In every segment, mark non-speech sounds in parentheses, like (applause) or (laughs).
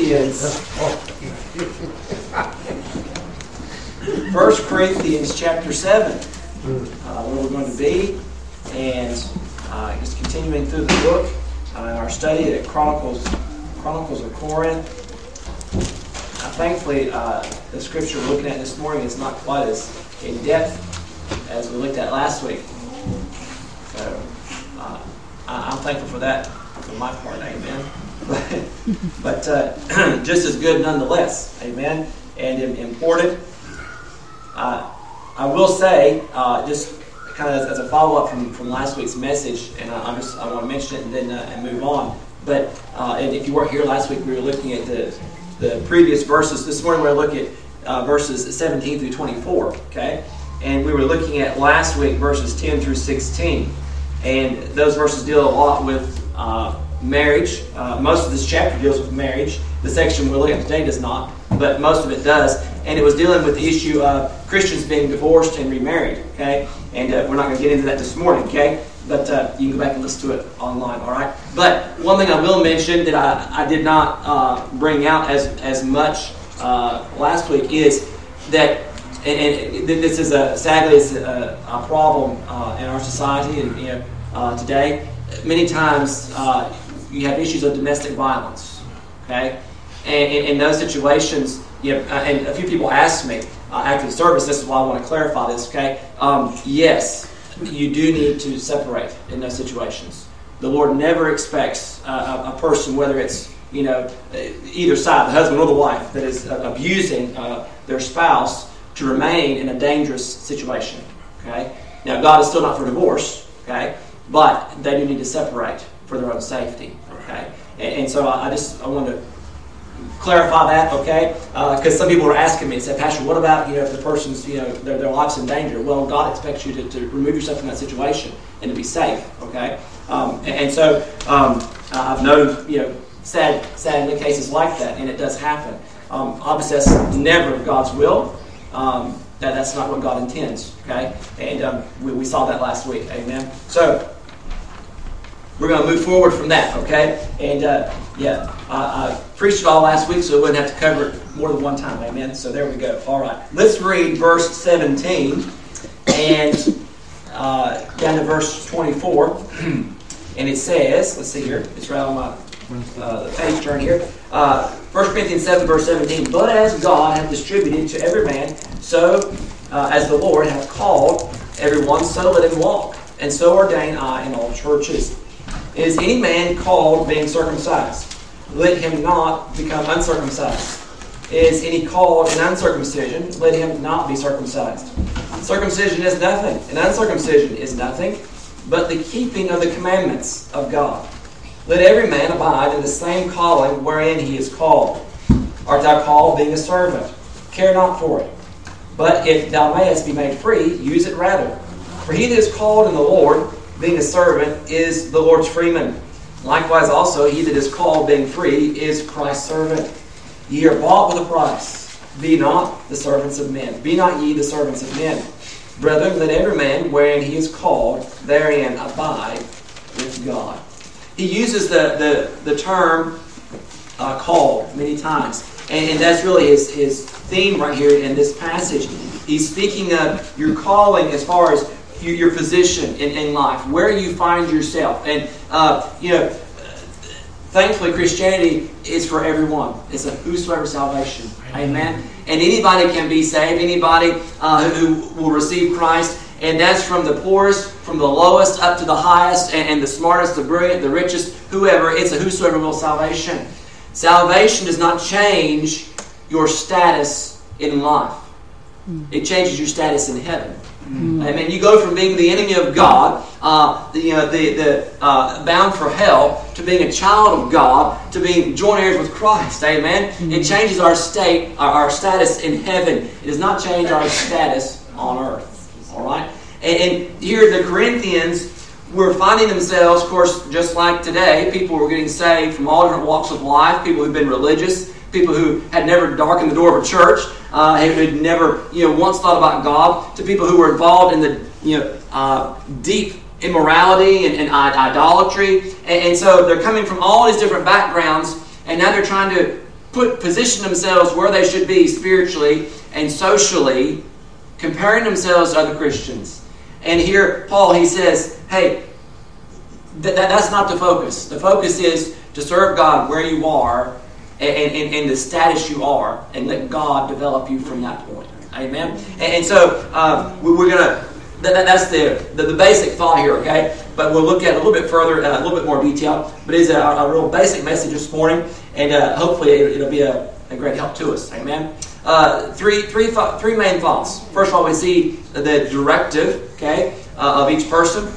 Corinthians. First Corinthians chapter 7, uh, where we're going to be, and uh, just continuing through the book uh, in our study at Chronicles, Chronicles of Corinth. Uh, thankfully, uh, the scripture we're looking at this morning is not quite as in depth as we looked at last week. So uh, I- I'm thankful for that for my part. Amen. (laughs) (laughs) but uh, (clears throat) just as good nonetheless. Amen. And important. Uh, I will say, uh, just kind of as, a follow up from, from last week's message, and I, just I want to mention it and then uh, and move on. But uh, and if you weren't here last week, we were looking at the the previous verses. This morning we're looking at uh, verses 17 through 24. Okay, and we were looking at last week verses 10 through 16, and those verses deal a lot with marriage. Uh, most of this chapter deals with marriage. The section we're looking at today does not, but most of it does. And it was dealing with the issue of Christians being divorced and remarried. Okay, and uh, we're not going to get into that this morning. Okay, but uh, you can go back and listen to it online. All right. But one thing I will mention that I, I did not uh, bring out as as much uh, last week is that and, and this is a sadly it's a, a problem uh, in our society and you know today. Many times uh, you have issues of domestic violence. Okay, and in, those situations, you know, uh, and a few people asked me uh, after the service. This is why I want to clarify this. Okay, um, yes, you do need to separate in those situations. The Lord never expects uh, a, a person, whether it's you know either side, the husband or the wife, that is uh, abusing uh, their spouse to remain in a dangerous situation. Okay? Now, God is still not for divorce, okay? But they do need to separate for their own safety, okay? And, and so I, I just I want to clarify that, okay? Because some people are asking me and say, Pastor, what about you know if the person's you know their, their life's in danger? Well, God expects you to, to remove yourself from that situation and to be safe, okay? Um, and, and so um, I've known you know sad sad cases like that, and it does happen. Um, obviously, that's never God's will. Um, that, that's not what God intends. Okay, and um, we, we saw that last week. Amen. So we're going to move forward from that. Okay, and uh, yeah, I, I preached it all last week, so we wouldn't have to cover it more than one time. Amen. So there we go. All right, let's read verse 17 and uh, down to verse 24, (clears throat) and it says, let's see here, it's right on my uh, page turn here. Uh, 1 Corinthians 7, verse 17. But as God hath distributed to every man, so uh, as the Lord hath called everyone, so let him walk. And so ordain I in all churches. Is any man called being circumcised? Let him not become uncircumcised. Is any called in uncircumcision? Let him not be circumcised. Circumcision is nothing, and uncircumcision is nothing, but the keeping of the commandments of God. Let every man abide in the same calling wherein he is called. Art thou called being a servant? Care not for it. But if thou mayest be made free, use it rather. For he that is called in the Lord, being a servant, is the Lord's freeman. Likewise also he that is called being free is Christ's servant. Ye are bought with a price. Be not the servants of men. Be not ye the servants of men. Brethren, let every man, wherein he is called, therein abide with God he uses the, the, the term uh, called many times. And, and, that's really his, his theme right here in this passage. He's speaking of your calling as far as your, your position in, in life, where you find yourself. And, uh, you know, thankfully, Christianity is for everyone. It's a whosoever salvation. Amen. And anybody can be saved, anybody uh, who will receive Christ. And that's from the poorest, from the lowest up to the highest, and, and the smartest, the brilliant, the richest, whoever. It's a whosoever will salvation. Salvation does not change your status in life. It changes your status in heaven. Mm. Amen. You go from being the enemy of God, uh, the, you know, the, the uh, bound for hell, to being a child of God, to being joint heirs with Christ. Amen. Mm. It changes our state, our, our status in heaven. It does not change our status on earth. All right? And, and here the Corinthians were finding themselves, of course, just like today, people were getting saved from all different walks of life, people who've been religious, people who had never darkened the door of a church, uh, who had never, you know, once thought about God, to people who were involved in the, you know, uh, deep immorality and, and idolatry. And, and, so they're coming from all these different backgrounds, and now they're trying to put position themselves where they should be spiritually and socially, comparing themselves to other Christians. And here, Paul, he says, hey, th- that, that's not the focus. The focus is to serve God where you are and, and, and the status you are, and let God develop you from that point. Amen? And, and so, um, we, we're going to, that, that's the, the, the, basic thought here, okay? But we'll look at it a little bit further, uh, a little bit more detail. But it's a, a real basic message this morning, and uh, hopefully it, will be a, a, great help to us. Amen? Uh, three, three, th- three main thoughts. First of all, we see the directive, okay, uh, of each person,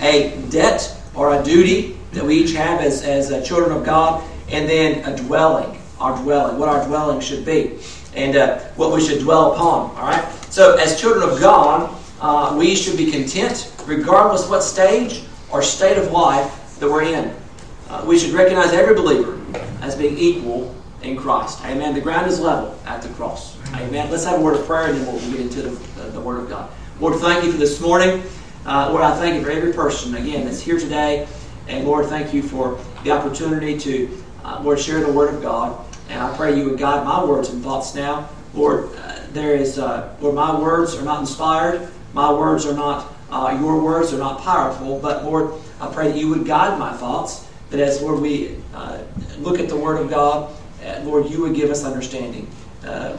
a debt or a duty that we each have as, as uh, children of God, and then a dwelling, our dwelling, what our dwelling should be, and uh, what we should dwell upon. All right? So, as children of God, uh, we should be content regardless what stage or state of life that we're in. Uh, we should recognize every believer as being equal in Christ. Amen. The ground is level at the cross. Amen. Let's have a word of prayer and then we'll get into the, the, Word of God. Lord, thank you for this morning. Uh, Lord, I thank you for every person, again, that's here today. And Lord, thank you for the opportunity to, uh, Lord, share the Word of God. And I pray you would guide my words and thoughts now. Lord, uh, there is, uh, Lord, my words are not inspired. My words are not, uh, your words are not powerful. But Lord, I pray that you would guide my thoughts. That as, Lord, we uh, look at the Word of God, Lord, you would give us understanding.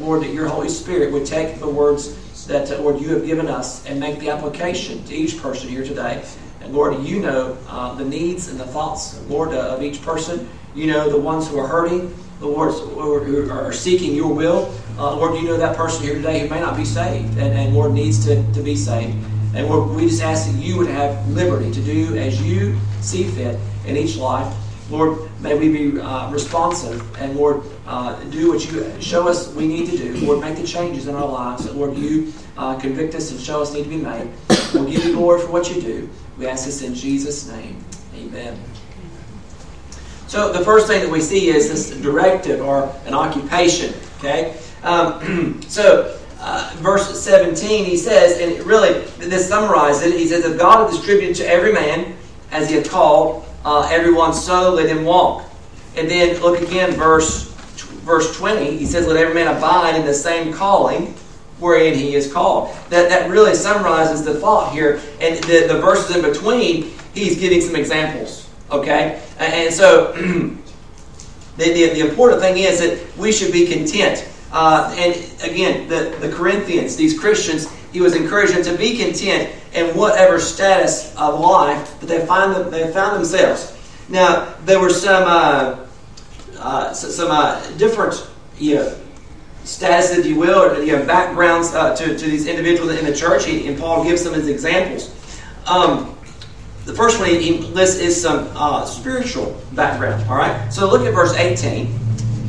Lord, that your Holy Spirit would take the words that, uh, Lord, you have given us and make the application to each person here today. And Lord, you know uh, the needs and the thoughts, Lord, uh, of each person. You know the ones who are hurting, the ones who are seeking your will. Uh, Lord, you know that person here today who may not be saved and, and Lord, needs to, to be saved. And Lord, we just ask that you would have liberty to do as you see fit in each life. Lord, may we be uh, responsive and, Lord, uh, do what you show us we need to do. Lord, make the changes in our lives Lord, you uh, convict us and show us need to be made. We'll give you glory for what you do. We ask this in Jesus' name. Amen. So the first thing that we see is this directive or an occupation. Okay? Um, (clears throat) so uh, verse 17, he says, and really, this summarizes it. He says, If God has distributed to every man as he hath called, uh, everyone so, let him walk. And then look again, verse verse 20. He says, Let every man abide in the same calling wherein he is called. That, that really summarizes the thought here. And the, the verses in between, he's giving some examples. Okay? And, so, (clears throat) the, the, the, important thing is that we should be content. Uh, and again, the, the Corinthians, these Christians, he was encouraging them to be content in whatever status of life that they find them, they found themselves. Now, there were some uh, uh, some uh, different you know, status, if you will, or you know, backgrounds uh, to, to these individuals in the church, and Paul gives them as examples. Um, the first one he lists is some uh, spiritual background. All right, so look at verse 18.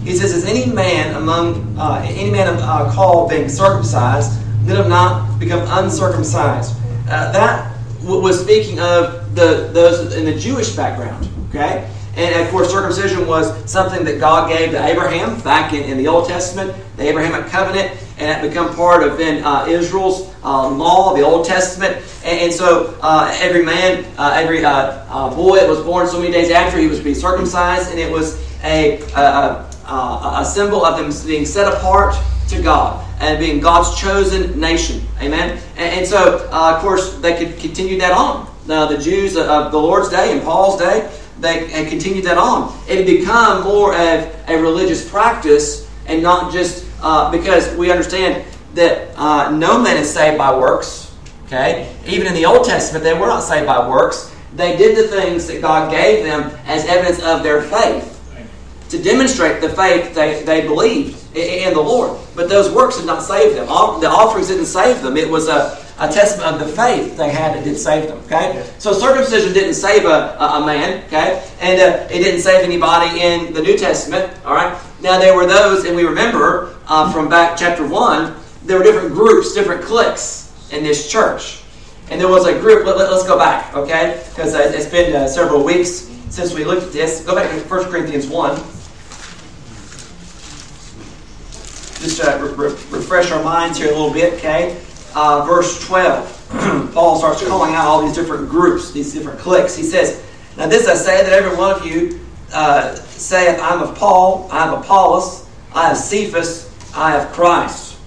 He says, "Is any man among uh, any man uh, called being circumcised, let him not become uncircumcised?" Uh, that was speaking of the those in the Jewish background. Okay, and of course, circumcision was something that God gave to Abraham back in, in the Old Testament, the Abrahamic covenant, and it become part of then uh, Israel's uh, law, the Old Testament. And, and so uh, every man, uh, every uh, uh, boy that was born so many days after he was to be circumcised, and it was a, a, a, a symbol of them being set apart to God and being God's chosen nation. Amen. And, and so, of course, they could continue that on. Now, the Jews of the Lord's day and Paul's day they had continued that on. It had become more of a religious practice and not just uh, because we understand that uh, no man is saved by works. Okay? Even in the Old Testament, they were not saved by works. They did the things that God gave them as evidence of their faith to demonstrate the faith they, they believed in the Lord. But those works did not save them. The offerings didn't save them. It was a a testament of the faith they had that did save them. Okay, so circumcision didn't save a, a, man. Okay, and uh, it didn't save anybody in the New Testament. All right. Now there were those, and we remember uh, from back chapter one, there were different groups, different cliques in this church, and there was a group. Let, us let, go back, okay, because uh, it's been uh, several weeks since we looked at this. Go back to 1 Corinthians one. Just uh, re- re- refresh our minds here a little bit, okay? uh, verse 12, (clears throat) Paul starts calling out all these different groups, these different cliques. He says, Now this I say that every one of you uh, saith, I'm of Paul, I have Apollos, I have Cephas, I have Christ.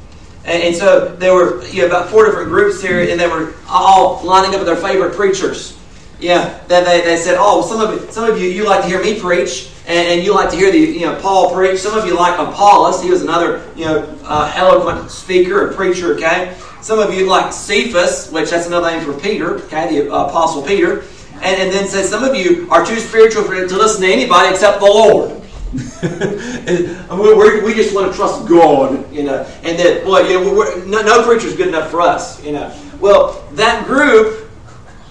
And, and so there were you know, about four different groups here, and they were all lining up with their favorite preachers. Yeah, they, they, they said, oh, some of, some of you, you like to hear me preach, and, and, you like to hear the you know Paul preach. Some of you like Apollos; he was another you know uh, eloquent speaker and preacher. Okay, some of you like Cephas, which that's another name for Peter. Okay, the uh, apostle Peter, and, and then says some of you are too spiritual for, to listen to anybody except the Lord. (laughs) we, we just want to trust God, you know, and that boy, you know, no, no preacher is good enough for us, you know. Well, that group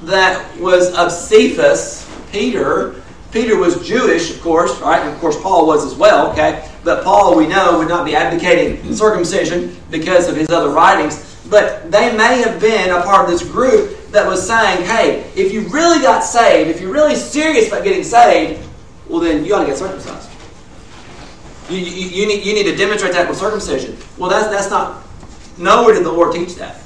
that was of Cephas, Peter, Peter was Jewish, of course, right? And of course, Paul was as well, okay? But Paul, we know, would not be advocating circumcision because of his other writings. But they may have been a part of this group that was saying, hey, if you really got saved, if you're really serious about getting saved, well, then you ought to get circumcised. You, you, you, need, you need to demonstrate that with circumcision. Well, that's, that's not, nowhere did the Lord teach that.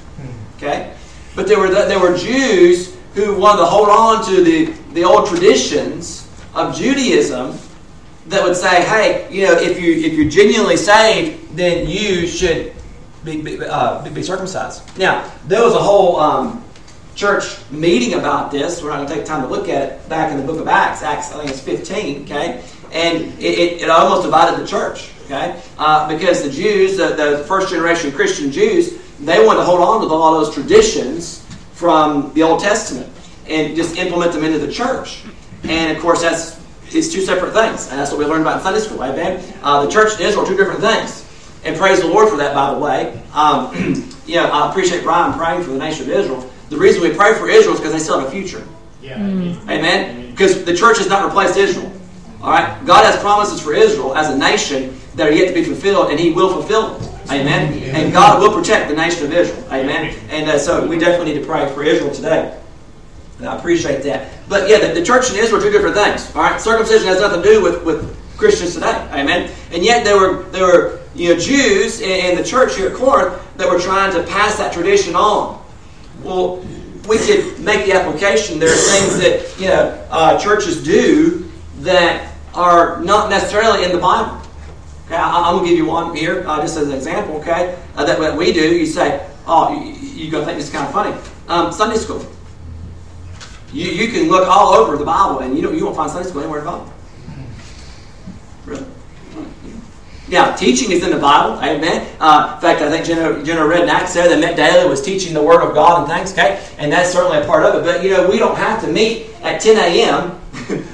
Okay? But there were, there were Jews who wanted to hold on to the, the old traditions of Judaism that would say, hey, you know, if you if you're genuinely saved, then you should be be, uh, be circumcised. Now, there was a whole um, church meeting about this. We're not going to take time to look at it back in the book of Acts. Acts, I think it's 15. Okay, and it, it, it almost divided the church. Okay, uh, because the Jews, the, the first generation Christian Jews, they wanted to hold on to all those traditions from the Old Testament and just implement them into the church. And of course, that's it's two separate things, and that's what we learned about in Sunday school. Amen. Uh, the church and Israel are two different things, and praise the Lord for that. By the way, um, (clears throat) yeah, I appreciate Brian praying for the nation of Israel. The reason we pray for Israel is because they still have a future. Yeah. Mm. Amen. Because the church has not replaced Israel. All right. God has promises for Israel as a nation that are yet to be fulfilled, and He will fulfill them. Amen. And God will protect the nation of Israel. Amen. And uh, so we definitely need to pray for Israel today. And I appreciate that. But yeah, the, the church and Israel are two different things. All right, circumcision has nothing to do with, with Christians today. Amen. And yet there were there were you know Jews in, in the church here at Corinth that were trying to pass that tradition on. Well, we could make the application. There are things that you know uh, churches do that are not necessarily in the Bible. Okay, I, am gonna give you one here, uh, just as an example. Okay, uh, that what we do. You say, oh, you, you're gonna think this is kind of funny. Um, Sunday school. You, you can look all over the Bible and you don't, you won't find Sunday school anywhere in the Bible. Really? Yeah, teaching is in the Bible. Amen. Uh, in fact, I think General, General Redknapp said that Mick Daly was teaching the Word of God and things, okay? And that's certainly a part of it. But, you know, we don't have to meet at 10 a.m.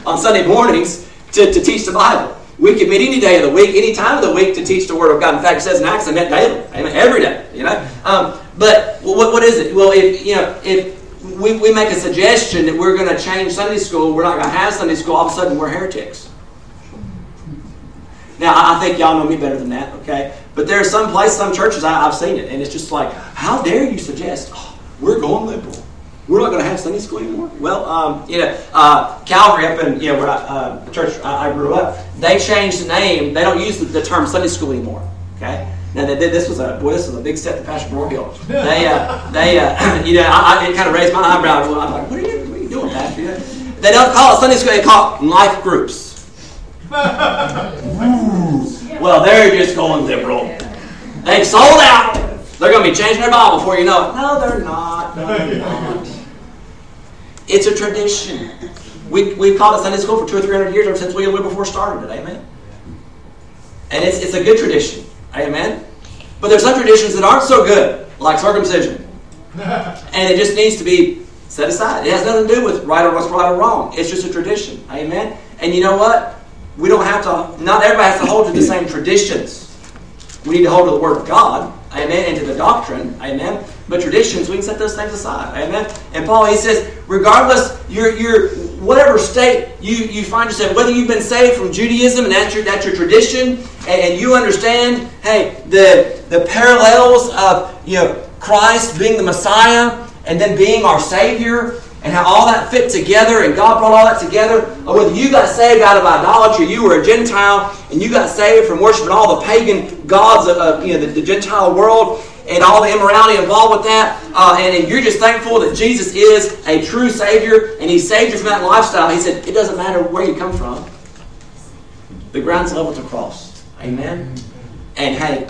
(laughs) on Sunday mornings to, to teach the Bible. We can meet any day of the week, any time of the week to teach the Word of God. In fact, it says in Acts, I met daily. Amen. Every day, you know? Um, but what, what is it? Well, if, you know, if we, we make a suggestion that we're going to change Sunday school, we're not going to have Sunday school, all of a sudden we're heretics. Now, I think y'all know me better than that, okay? But there are some places, some churches, I, have seen it, and it's just like, how dare you suggest, oh, we're going liberal. We're not going to have Sunday school anymore. Well, um, you know, uh, Calvary up in you know where I, uh, church I, I, grew up, they changed the name. They don't use the, the term Sunday school anymore. Okay, now they did this was a boy, this was a big step to Pastor Brohill. They, uh, they, uh, (clears throat) you know, I, I, it kind of raised my eyebrows. I'm like, what are you, what are you doing, Pastor? You know, they don't call it Sunday school; they call it life groups. (laughs) well, they're just going liberal. They've sold out. They're going to be changing their Bible before you know it. No, they're not. No, they're not. It's a tradition. We, we've called it Sunday school for two or three hundred years, ever since William Wilberforce started it. Amen. And it's, it's a good tradition. Amen? But there's some traditions that aren't so good, like circumcision. (laughs) and it just needs to be set aside. It has nothing to do with right or what's right or wrong. It's just a tradition. Amen? And you know what? We don't have to, not everybody has to hold to the same traditions. We need to hold to the Word of God. Amen. And to the doctrine. Amen. But traditions, we can set those things aside. Amen. And Paul, he says, regardless, your your whatever state you, you find yourself, whether you've been saved from Judaism and that's your that's your tradition, and, and you understand, hey, the the parallels of you know Christ being the Messiah and then being our Savior, and how all that fit together, and God brought all that together, or whether you got saved out of idolatry, you were a Gentile, and you got saved from worshiping all the pagan gods of, of you know the, the Gentile world, and all the immorality involved with that, uh, and, and, you're just thankful that Jesus is a true Savior and He saved you from that lifestyle. He said, It doesn't matter where you come from. the ground's level to cross. Amen? And hey,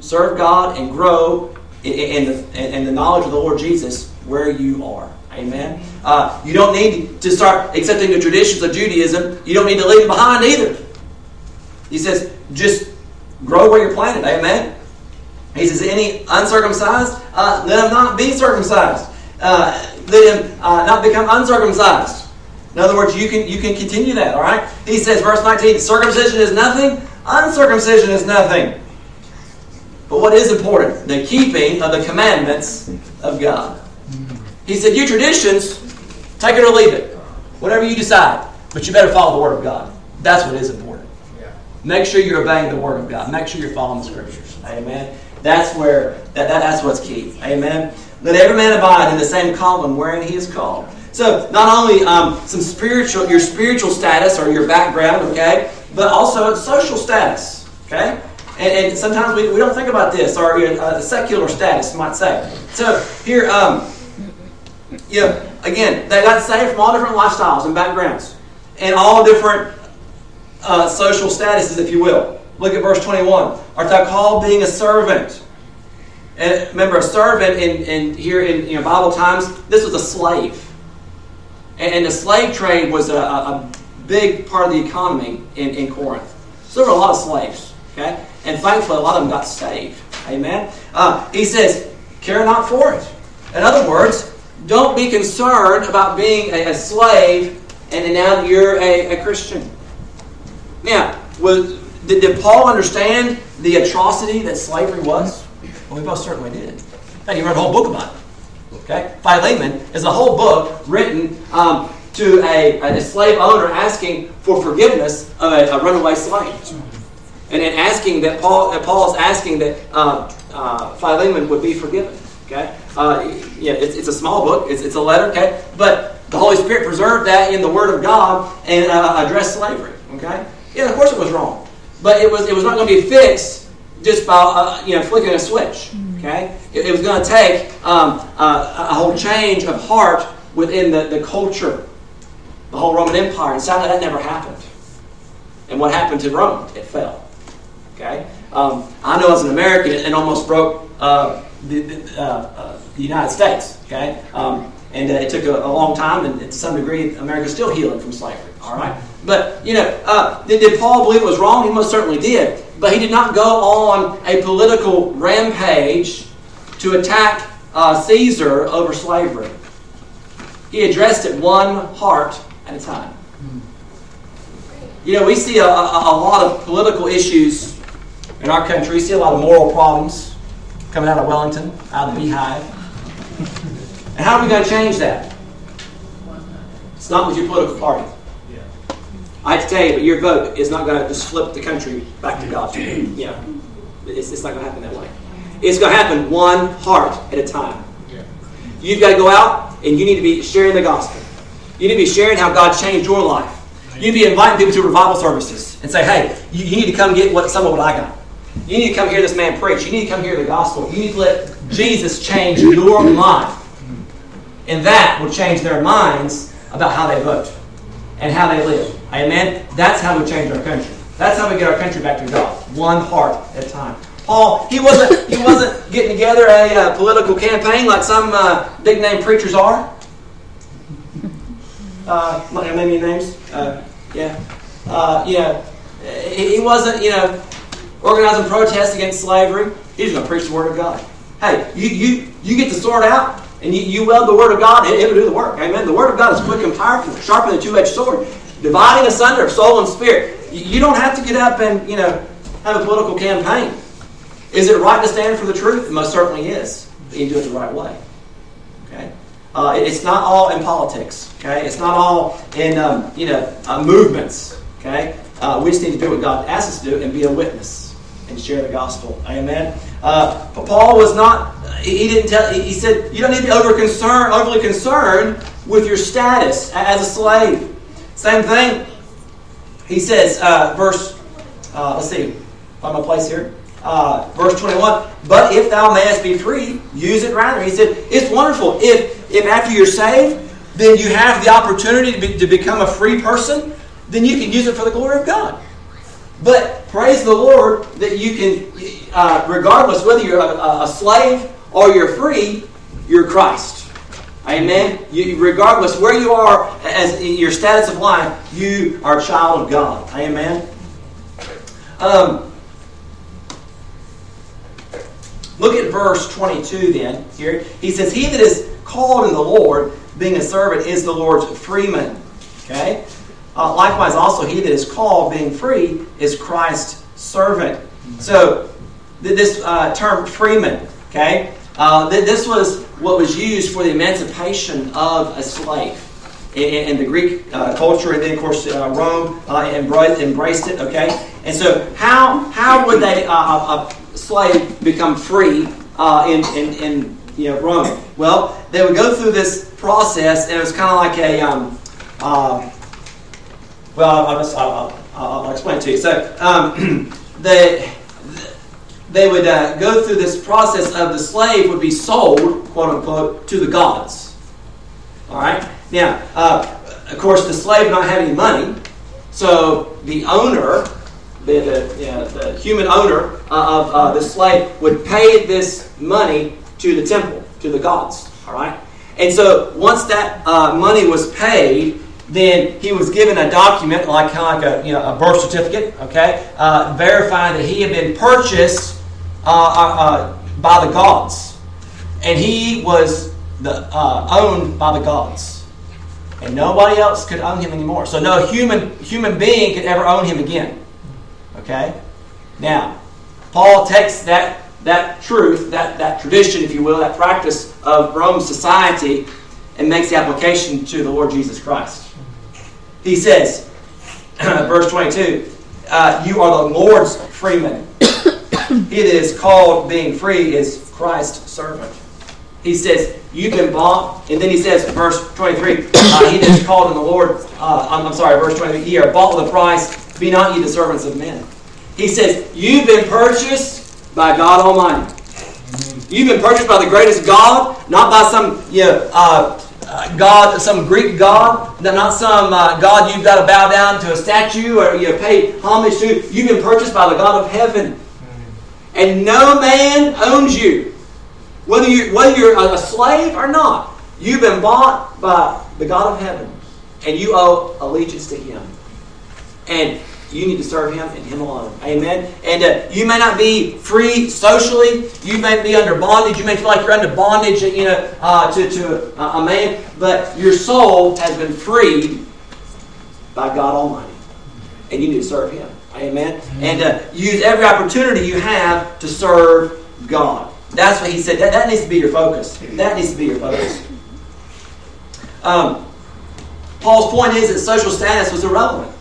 serve God and grow in, the, in the knowledge of the Lord Jesus where you are. Amen. Uh, you don't need to start accepting the traditions of Judaism. You don't need to leave them behind either. He says, just grow where you're planted. Amen. He says, any uncircumcised, uh, let him not be circumcised. Uh, let him uh, not become uncircumcised. In other words, you can you can continue that. All right. He says, verse 19, circumcision is nothing, uncircumcision is nothing. But what is important? The keeping of the commandments of God. He said, Your traditions, take it or leave it. Whatever you decide. But you better follow the Word of God. That's what is important. Make sure you're obeying the Word of God. Make sure you're following the Scriptures. Amen. That's where that, that that's what's key. Amen. Let every man abide in the same calling wherein he is called. So not only um, some spiritual, your spiritual status or your background, okay, but also social status, okay. And, and sometimes we, we don't think about this, or uh, the secular status, you might say. So here, um, yeah, again, they got saved from all different lifestyles and backgrounds, and all different uh, social statuses, if you will. Look at verse 21. Art thou called being a servant? And remember, a servant in, in here in you know, Bible times, this was a slave. And, and the slave trade was a, a, big part of the economy in, in Corinth. So there were a lot of slaves. Okay? And thankfully, a lot of them got saved. Amen? Uh, he says, care not for it. In other words, don't be concerned about being a, a slave and now you're a, a Christian. Now, was, did, did, Paul understand the atrocity that slavery was? Well, we most certainly did. And he wrote a whole book about it. Okay? Philemon is a whole book written um, to a, a, slave owner asking for forgiveness of a, a runaway slave. And then asking that Paul, Paul is asking that uh, uh, Philemon would be forgiven. Okay? Uh, yeah, it's, it's a small book, it's, it's a letter, okay? But the Holy Spirit preserved that in the Word of God and uh, addressed slavery. Okay? Yeah, of course it was wrong. But it was, it was not going to be fixed just by uh, you know flicking a switch. Okay? It, it was going to take um, uh, a whole change of heart within the, the culture, the whole Roman Empire. And sadly, that never happened. And what happened to Rome? It fell. Okay? Um, I know as an American, it, it almost broke uh, the, the, uh, uh, the United States. Okay, um, and uh, it took a, a, long time, and to some degree, America's still healing from slavery. All right, but you know, uh, did, did, Paul believe it was wrong? He most certainly did, but he did not go on a political rampage to attack Caesar over slavery. He addressed it one heart at a time. You know, we see a, a, a lot of political issues in our country. We see a lot of moral problems coming out of Wellington, out of the beehive. And how are we going to change that? It's not with your political party. I have to tell you, but your vote is not going to just flip the country back to God. (clears throat) Yeah, it's, it's not going to happen that way. It's going to happen one heart at a time. You've got to go out and you need to be sharing the gospel. You need to be sharing how God changed your life. You need to be inviting people to revival services and say, hey, you, you need to come get what, some of what I got. You need to come hear this man preach. You need to come hear the gospel. You need to let Jesus change your life. And that will change their minds about how they vote and how they live. Amen? That's how we change our country. That's how we get our country back to God. One heart at a time. Paul, he wasn't he wasn't getting together a uh, political campaign like some uh, big name preachers are. Uh, maybe names. Uh, yeah. Uh, you he, he wasn't you know organizing protests against slavery. He's going to preach the Word of God. Hey, you, you, you get the sword out and you, you weld the Word of God, it, it'll do the work. Amen. The Word of God is quick and powerful, sharper than a two edged sword, dividing asunder soul and spirit. You, you don't have to get up and, you know, have a political campaign. Is it right to stand for the truth? It most certainly is. You do it the right way. Okay? Uh, it's not all in politics. Okay? It's not all in, um, you know, uh, movements. Okay? Uh, we just need to do what God asks us to do and be a witness and share the gospel. Amen. Uh, but Paul was not. He didn't tell. He said you don't need to be over concerned, overly concerned with your status as a slave. Same thing. He says, uh, verse. Uh, let's see. Find my place here. Uh, verse 21 but if thou mayest be free use it rather he said it's wonderful if if after you're saved then you have the opportunity to, be, to become a free person then you can use it for the glory of god But praise the Lord that you can, uh, regardless whether you're a, a, slave or you're free, you're Christ. Amen. You, regardless where you are as your status of life, you are a child of God. Amen. Um, look at verse 22 then. Here he says, "He that is called in the Lord, being a servant, is the Lord's freeman." Okay. Uh, likewise, also he that is called, being free, is Christ's servant. So, th- this uh, term freeman, okay, uh, th- this was what was used for the emancipation of a slave in, in the Greek uh, culture, and then of course uh, Rome uh, embraced, embraced, it. Okay, and so how how would they a slave become free in, in, in you know Rome? Well, they would go through this process, and it was kind of like a um, well, I'll, just, I'll, I'll, I'll, explain to you. So, um, (clears throat) they, they would uh, go through this process of the slave would be sold, quote unquote, to the gods. All right? Now, uh, of course, the slave not have any money, so the owner, the, the, you know, the human owner uh, of uh, the slave, would pay this money to the temple, to the gods. All right? And so once that uh, money was paid, then he was given a document, like kind of like a, you know, a birth certificate, okay, uh, verifying that he had been purchased uh, uh, uh by the gods, and he was the, uh, owned by the gods, and nobody else could own him anymore. So no human human being could ever own him again. Okay, now Paul takes that that truth, that that tradition, if you will, that practice of Roman society, and makes the application to the Lord Jesus Christ. He says, (clears throat) verse 22, uh, You are the Lord's freeman. he (coughs) that is called being free is Christ's servant. He says, You've been bought. And then he says, verse 23, (coughs) uh, He that is called in the Lord, uh, I'm, I'm, sorry, verse 23, Ye are bought with a price. Be not ye the servants of men. He says, You've been purchased by God Almighty. You've been purchased by the greatest God, not by some you know, uh, uh, God, some Greek God, not some uh, God you've got to bow down to a statue or you pay homage to. You've been purchased by the God of heaven. And no man owns you. Whether, you, whether you're a slave or not, you've been bought by the God of heaven. And you owe allegiance to Him. And you need to serve Him and Him alone. Amen. And uh, you may not be free socially. You may be under bondage. You may feel like you're under bondage, you know, uh, to, to a, a man. But your soul has been freed by God Almighty, and you need to serve Him. Amen. And uh, use every opportunity you have to serve God. That's what He said. That, that needs to be your focus. That needs to be your focus. Um, Paul's point is that social status was irrelevant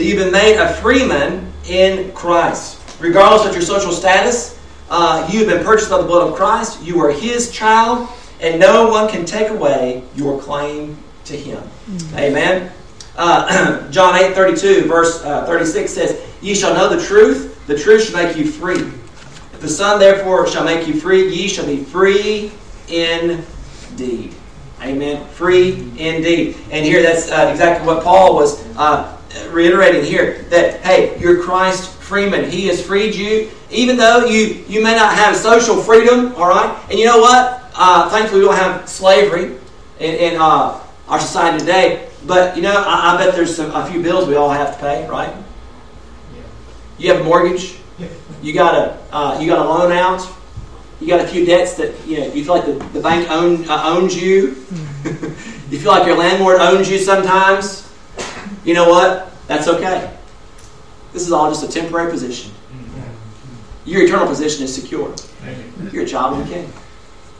that you've been made a freeman in Christ. Regardless of your social status, uh, you have been purchased by the blood of Christ. You are His child, and no one can take away your claim to Him. Mm-hmm. Amen. Uh, (clears throat) John 8 32, verse uh, 36 says, Ye shall know the truth, the truth shall make you free. If the Son therefore shall make you free, ye shall be free indeed. Amen. Free indeed. And here that's uh, exactly what Paul was uh, reiterating here that, hey, you're Christ freeman. He has freed you, even though you, you may not have social freedom, all right? And you know what? Uh, thankfully, we don't have slavery in, in uh, our society today. But, you know, I, I bet there's some, a few bills we all have to pay, right? You have a mortgage. You got a, uh, you got a loan out. You got a few debts that you know you feel like the, the bank own, uh, owns you. (laughs) you feel like your landlord owns you sometimes. You know what? That's okay. This is all just a temporary position. Your eternal position is secure. You're a child of the King.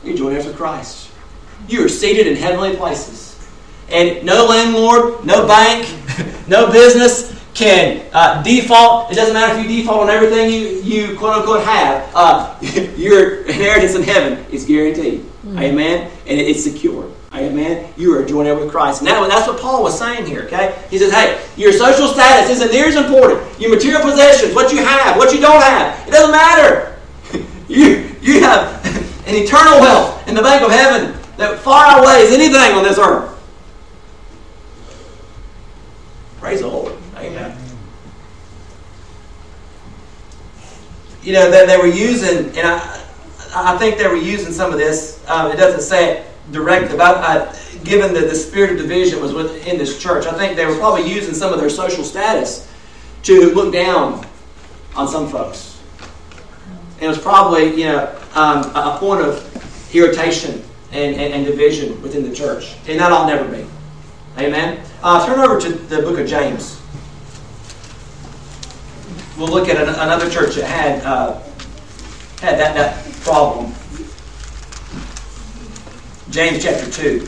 You're joined heirs of Christ. You are seated in heavenly places. And no landlord, no bank, no business can uh, default. It doesn't matter if you default on everything you, you quote unquote have. Uh, (laughs) your inheritance in heaven is guaranteed. Mm-hmm. Amen? And it's secure. Amen. You are joined with Christ. Now that's what Paul was saying here. Okay, he says, "Hey, your social status isn't near as important. Your material possessions, what you have, what you don't have, it doesn't matter. (laughs) you you have (laughs) an eternal wealth in the bank of heaven that far outweighs anything on this earth." Praise the Lord. Amen. you know, that they were using, and I, I think they were using some of this. Um, it doesn't say it directly, but I, given that the spirit of division was within this church, I think they were probably using some of their social status to look down on some folks. And it was probably, you know, um, a point of irritation and, and, and, division within the church. And that I'll never be. Amen? Uh, turn over to the book of James. We'll look at an, another church that had, uh, had that, that problem. James chapter 2.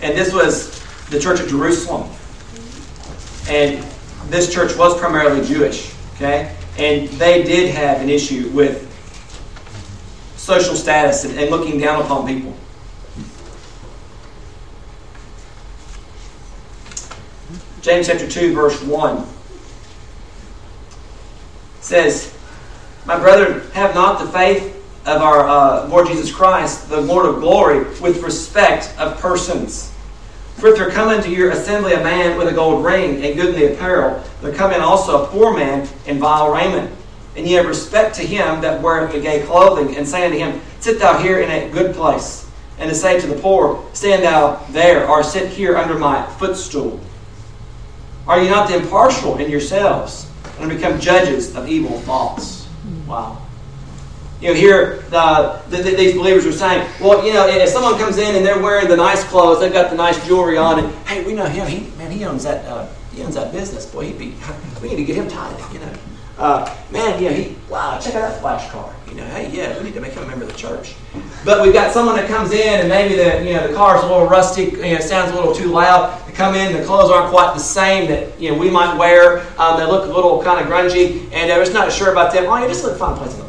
And this was the church of Jerusalem. And this church was primarily Jewish. Okay? And they did have an issue with social status and, and looking down upon people. James chapter 2, verse 1 says, My brethren, have not the faith of our uh, Lord Jesus Christ, the Lord of glory, with respect of persons. For if there come into your assembly a man with a gold ring and goodly apparel, there come in also a poor man in vile raiment. And ye have respect to him that weareth the gay clothing, and say unto him, Sit thou here in a good place. And to say to the poor, Stand thou there, or sit here under my footstool. Are ye not then partial in yourselves, and become judges of evil thoughts? Wow. You know, here uh, the, the, these believers are saying, well, you know, if someone comes in and they're wearing the nice clothes, they've got the nice jewelry on, and hey, we know him. He man, he owns that. Uh, he owns that business. Boy, he'd be. (laughs) We need to get him tied. You know, uh, man, yeah, he. Wow, check out that flash car. You know, hey, yeah, we need to make him a member of the church. But we've got someone that comes in, and maybe the you know the car's a little rusty. You know, sounds a little too loud. Come in, the clothes aren't quite the same that you know we might wear. Um, they look a little kind of grungy, and they're just not sure about them. Oh, you just look fine place the.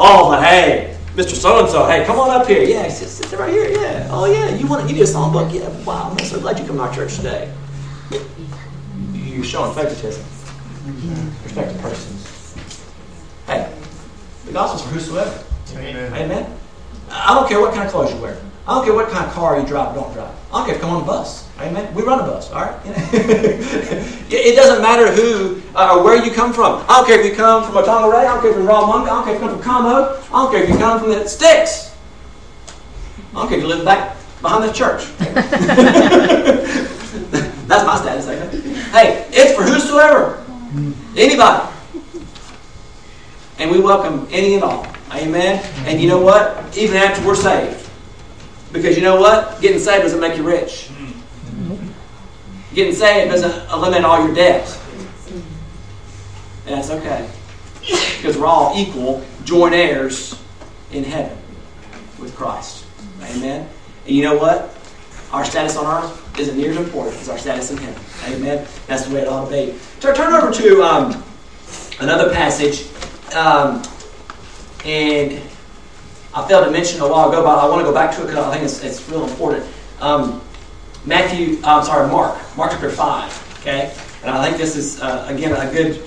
Oh, but hey, Mr. So and so, hey, come on up here. Yeah, sit, sit right here. Yeah. Oh, yeah. You want you need a songbook? Yeah. Wow. I'm so glad you come to our church today. You're showing favoritism. Respect to persons. Hey, the gospel's for whosoever. Amen. Amen. I don't care what kind of clothes you wear. I don't care what kind of car you drive or don't drive. I don't care if you come on a bus. Amen. We run a bus, all right? (laughs) it doesn't matter who uh, or where you come from. I don't care if you come from Otangarei. I don't care if you're from Raw I don't care if you come from Kamo. I don't care if you come from the sticks. I don't care if you live back behind the church. (laughs) That's my status. Hey, it's for whosoever. Anybody. And we welcome any and all. Amen. And you know what? Even after we're saved. Because you know what? Getting saved doesn't make you rich. Getting saved doesn't eliminate all your debts. And that's okay. Because we're all equal, joint heirs in heaven with Christ. Amen. And you know what? Our status on earth isn't near as important as our status in heaven. Amen. That's the way it ought to be. Turn, turn over to um, another passage. Um, and I failed to mention a while ago, but I want to go back to it because I think it's, it's real important. Um, Matthew, I'm sorry, Mark, Mark chapter 5, okay? And I think this is, uh, again, a good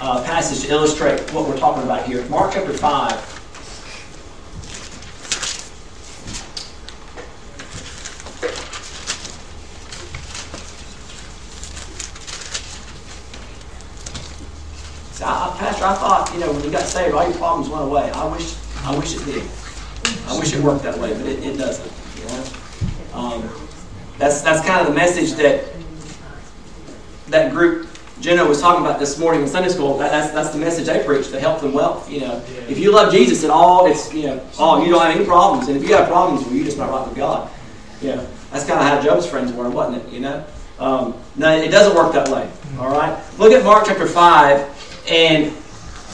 uh, passage to illustrate what we're talking about here. Mark chapter 5. So I, Pastor, I thought, you know, when you got saved, all your problems went away. I wish I wish it did. I wish it worked that way, but it, it doesn't. Um, that's that's kind of the message that that group Jenna was talking about this morning in Sunday school. That, that's that's the message they preach the health and wealth. You know, if you love Jesus at all, it's you know, oh, you don't have any problems, and if you have problems, well, you're just not right with God. You know, that's kind of how Job's friends were, wasn't it? You know, um, no, it doesn't work that way. All right, look at Mark chapter five and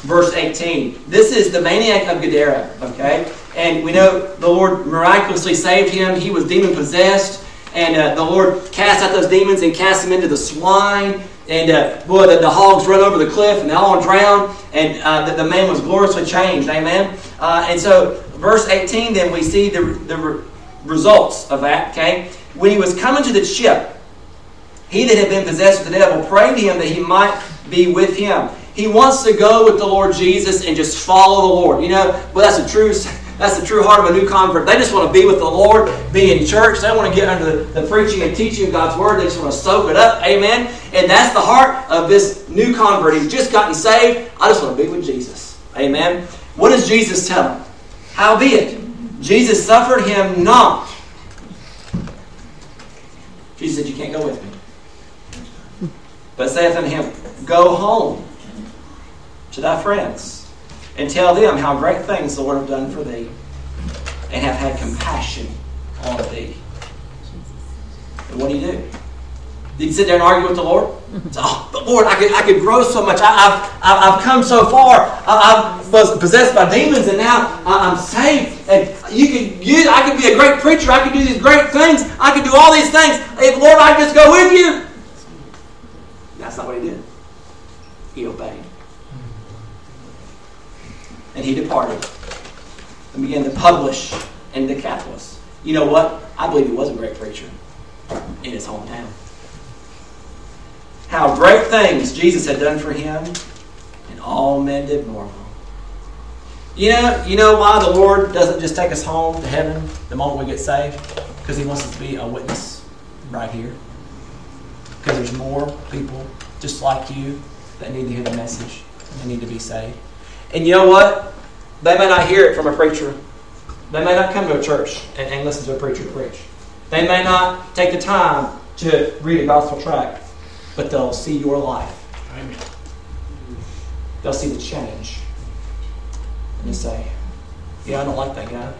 verse 18. This is the maniac of Gadara, okay? And we know the Lord miraculously saved him. He was demon possessed. And uh, the Lord cast out those demons and cast them into the swine. And uh, boy, the, the, hogs run over the cliff and they all drown. And uh, the, the, man was gloriously changed. Amen. Uh, and so, verse 18, then we see the, the re- results of that. Okay. When he was coming to the ship, he that had been possessed with the devil prayed to him that he might be with him. He wants to go with the Lord Jesus and just follow the Lord. You know, well, that's the true That's the true heart of a new convert. They just want to be with the Lord, be in church. They want to get under the, the preaching and teaching of God's Word. They just want to soak it up. Amen. And that's the heart of this new convert. He's just gotten saved. I just want to be with Jesus. Amen. What does Jesus tell him? Howbeit, Jesus suffered him not. Jesus said, You can't go with me. But saith unto him, Go home to thy friends and tell them how great things the Lord have done for thee and have had compassion on thee. And what do you do? Did you sit there and argue with the Lord? (laughs) Oh, but Lord, I could, I could grow so much. I, have I've, I've come so far. I, I was possessed by demons, and now I'm saved. And you could, you, I could be a great preacher. I could do these great things. I could do all these things. If Lord, I just go with you. That's not what he did. He obeyed. And he departed and began to publish in Decapolis. You know what? I believe he was a great preacher in his hometown. How great things Jesus had done for him, and all men did marvel. You know, you know why the Lord doesn't just take us home to heaven the moment we get saved? Because He wants us to be a witness right here. Because there's more people just like you that need to hear the message and need to be saved. And you know what? They may not hear it from a preacher. They may not come to a church and, and listen to a preacher preach. They may not take the time to read a gospel tract, but they'll see your life. Amen. They'll see the change. And they say, Yeah, I don't like that guy.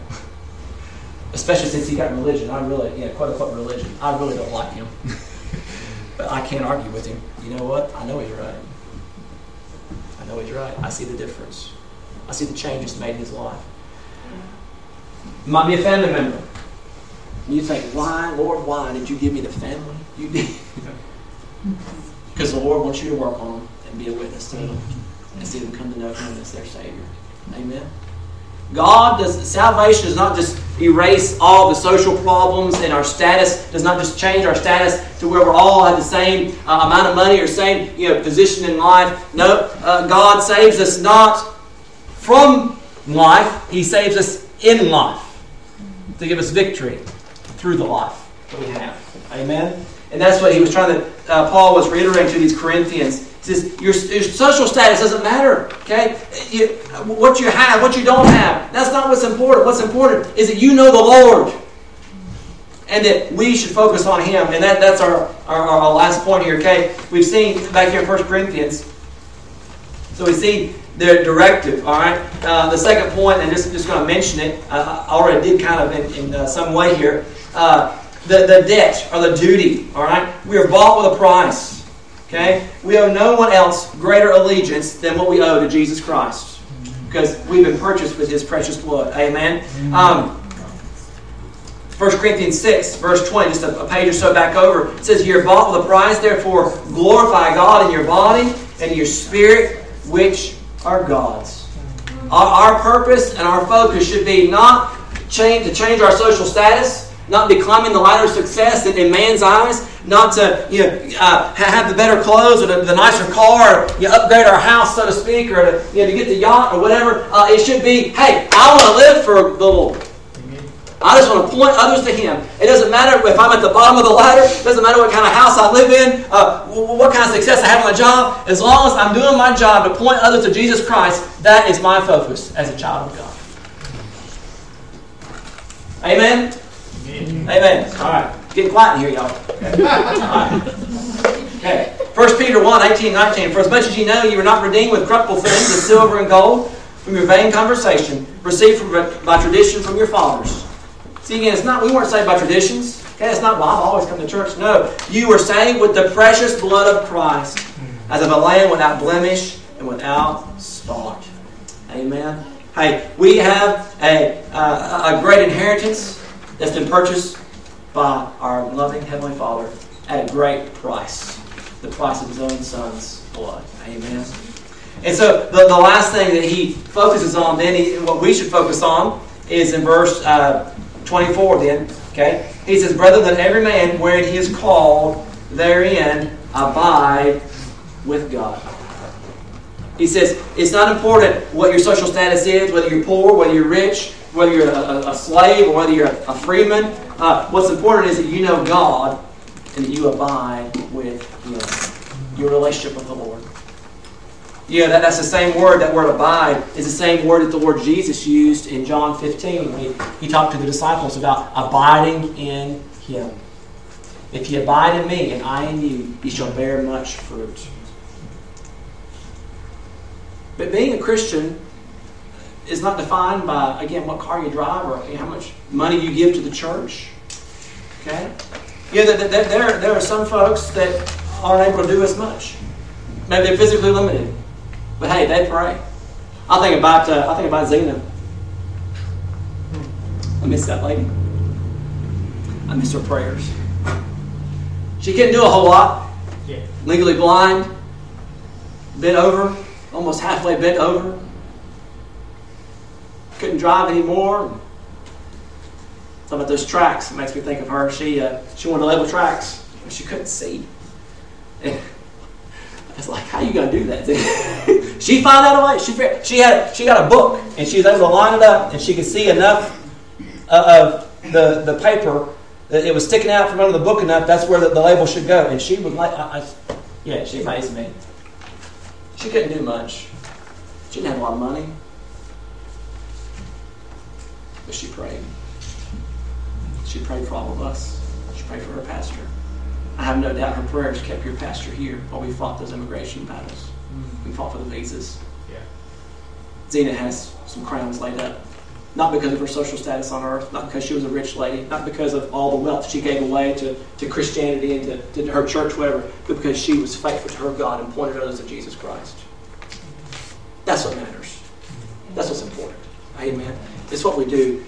(laughs) Especially since he got religion. I really, yeah, quote unquote religion. I really don't like him. (laughs) but I can't argue with him. You know what? I know he's right. I know he's right. I see the difference. I see the changes made in his life. Might be a family member. And you think, why, Lord, why did you give me the family? You did. (laughs) because the Lord wants you to work on them and be a witness to them and see them come to know Him as their Savior. Amen. God does salvation does not just erase all the social problems and our status does not just change our status to where we're all have the same uh, amount of money or same you know position in life. No, uh, God saves us not from life; He saves us in life to give us victory through the life that we have. Amen. And that's what he was trying to. Uh, Paul was reiterating to these Corinthians says your, your, social status doesn't matter. Okay, you, what you have, what you don't have, that's not what's important. What's important is that you know the Lord, and that we should focus on Him. And that, that's our, our, our last point here. Okay, we've seen back here in First Corinthians. So we see their directive. All right. Uh, the second point, and just just going to mention it. Uh, I already did kind of in, in uh, some way here. Uh, the, the debt or the duty. All right. We are bought with a price. Okay? We owe no one else greater allegiance than what we owe to Jesus Christ. Because we've been purchased with his precious blood. Amen? Um, 1 Corinthians 6, verse 20, just a, a, page or so back over, it says, You're bought with a price, therefore glorify God in your body and your spirit, which are God's. Our, our purpose and our focus should be not change, to change our social status, not be climbing the ladder of success in, in man's eyes, not to you know, uh, have the better clothes or the, the, nicer car, or you know, upgrade our house, so to speak, or to, you know, to get the yacht or whatever. Uh, it should be, hey, I want to live for the Lord. I just want to point others to Him. It doesn't matter if I'm at the bottom of the ladder. It doesn't matter what kind of house I live in, uh, what kind of success I have in my job. As long as I'm doing my job to point others to Jesus Christ, that is my focus as a child of God. Amen? Amen. All right. Getting quiet in here, y'all. (laughs) Okay. 1 Peter 1, 18, 19. For as much as you know, you were not redeemed with corruptible things, with silver and gold, from your vain conversation, received from, by tradition from your fathers. See, again, it's not, we weren't saved by traditions. Okay, it's not, well, I've always come to church. No. You were saved with the precious blood of Christ, as of a lamb without blemish and without spot. Amen. Hey, we have a, uh, a great inheritance that's been purchased by our loving Heavenly Father at a great price the price of His own Son's blood. Amen. And so the, the last thing that he focuses on, then, he, what we should focus on, is in verse uh, 24, then. Okay? He says, Brother, that every man, wherein he is called, therein abide with God. He says, it's not important what your social status is, whether you're poor, whether you're rich, whether you're a, a slave or whether you're a, a freeman. Uh, what's important is that you know God and that you abide with Him. Your relationship with the Lord. Yeah, that, that's the same word, that word abide, is the same word that the Lord Jesus used in John 15 when he, he talked to the disciples about abiding in Him. If you abide in me and I in you, you shall bear much fruit. But being a Christian is not defined by, again, what car you drive or how much money you give to the church. Okay? Yeah, there, there, there are some folks that aren't able to do as much. Maybe they're physically limited. But hey, they pray. I think about uh, I think about Zena. I miss that lady. I miss her prayers. She couldn't do a whole lot. Yeah. Legally blind, bent over, almost halfway bent over. Couldn't drive anymore. Some about those tracks. It makes me think of her. She uh, she wanted to label tracks, but she couldn't see. And (laughs) it's like, how you gonna do that? (laughs) she found out a way. She she had she got a book and she was able to line it up and she could see enough of the the paper that it was sticking out from under the book enough. That's where the, the label should go. And she would like, I, I, yeah, she amazed me. She couldn't do much. She didn't have a lot of money, but she prayed. She prayed for all of us. She prayed for her pastor. I have no doubt her prayers kept your pastor here while we fought those immigration battles. We fought for the visas. Yeah. Zena has some crowns laid up. Not because of her social status on earth, not because she was a rich lady, not because of all the wealth she gave away to, to Christianity and to, to her church, whatever, but because she was faithful to her God and pointed others to Jesus Christ. That's what matters. That's what's important. Amen. It's what we do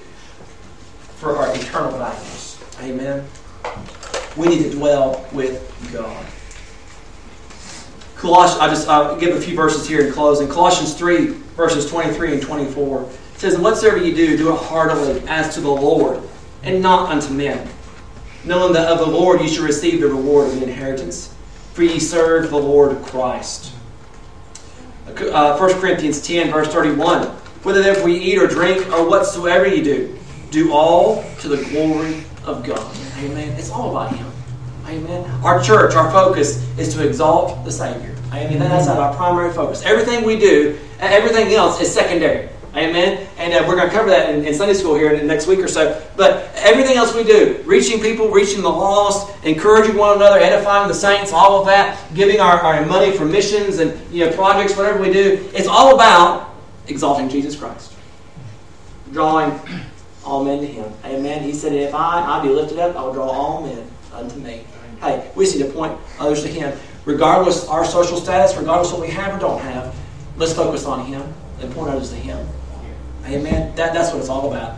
for our eternal values. Amen. We need to dwell with God. Colossians, I just I'll give a few verses here in closing. Colossians 3, verses 23 and 24 it says, whatsoever you do, do it heartily as to the Lord, and not unto men, knowing that of the Lord you shall receive the reward of the inheritance, for ye serve the Lord Christ. Uh, 1 Corinthians 10, verse 31. Whether therefore we eat or drink or whatsoever you do, do all to the glory of God. Amen. It's all about Him. Amen. Our church, our focus is to exalt the Savior. Amen. That's our primary focus. Everything we do, everything else is secondary. Amen. And uh, we're going to cover that in, in, Sunday school here in the next week or so. But everything else we do, reaching people, reaching the lost, encouraging one another, edifying the saints, all of that, giving our, our money for missions and you know projects, whatever we do, it's all about exalting Jesus Christ. Drawing all men to him. Amen. He said, If I, I be lifted up, I will draw all men unto me. Hey, we need to point others to him. Regardless our social status, regardless what we have or don't have, let's focus on him and point others to him. Amen. That, that's what it's all about.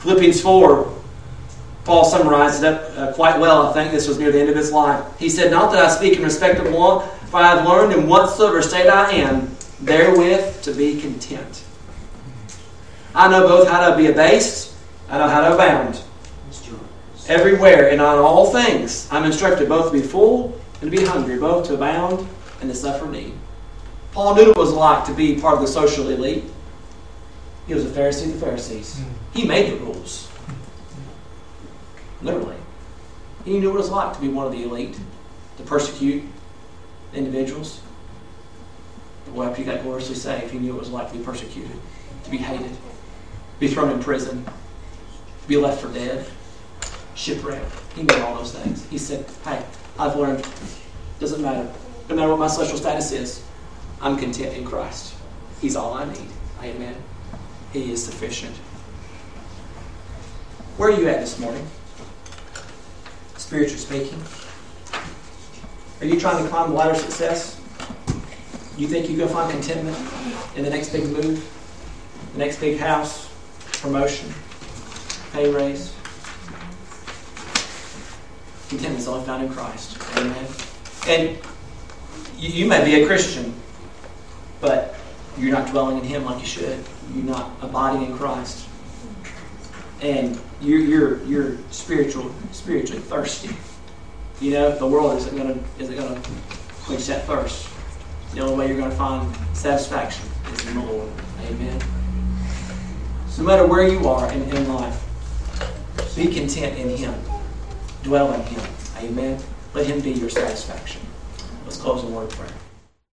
Philippians 4, Paul summarized it up uh, quite well. I think this was near the end of his life. He said, Not that I speak in respect of one, for I have learned in whatsoever state I am, therewith to be content. I know both how to be abased, I know how to abound. Everywhere and on all things, I'm instructed both to be full and to be hungry, both to abound and to suffer need. Paul knew what it was like to be part of the social elite. He was a Pharisee of the Pharisees. Mm. He made the rules. Literally. He knew what it was like to be one of the elite, to persecute individuals. You got gloriously saved, he knew it was like to be persecuted, to be hated, be thrown in prison, be left for dead, shipwrecked. He knew all those things. He said, Hey, I've learned, doesn't matter. No matter what my social status is, I'm content in Christ. He's all I need. Amen. He is sufficient. Where are you at this morning? Spiritually speaking. Are you trying to climb the ladder of success? You think going to find contentment in the next big move? The next big house? Promotion? Pay raise? Contentment is only found in Christ. Amen. And you, you may be a Christian, but you're not dwelling in Him like you should. You're not abiding in Christ, and you're you're you're spiritual spiritually thirsty. You know, the world isn't gonna isn't gonna quench that thirst. The only way you're to find satisfaction is in the Lord. Amen. So no matter where you are in, in life, be content in Him. Dwell in Him. Amen. Let Him be your satisfaction. Let's close in word prayer.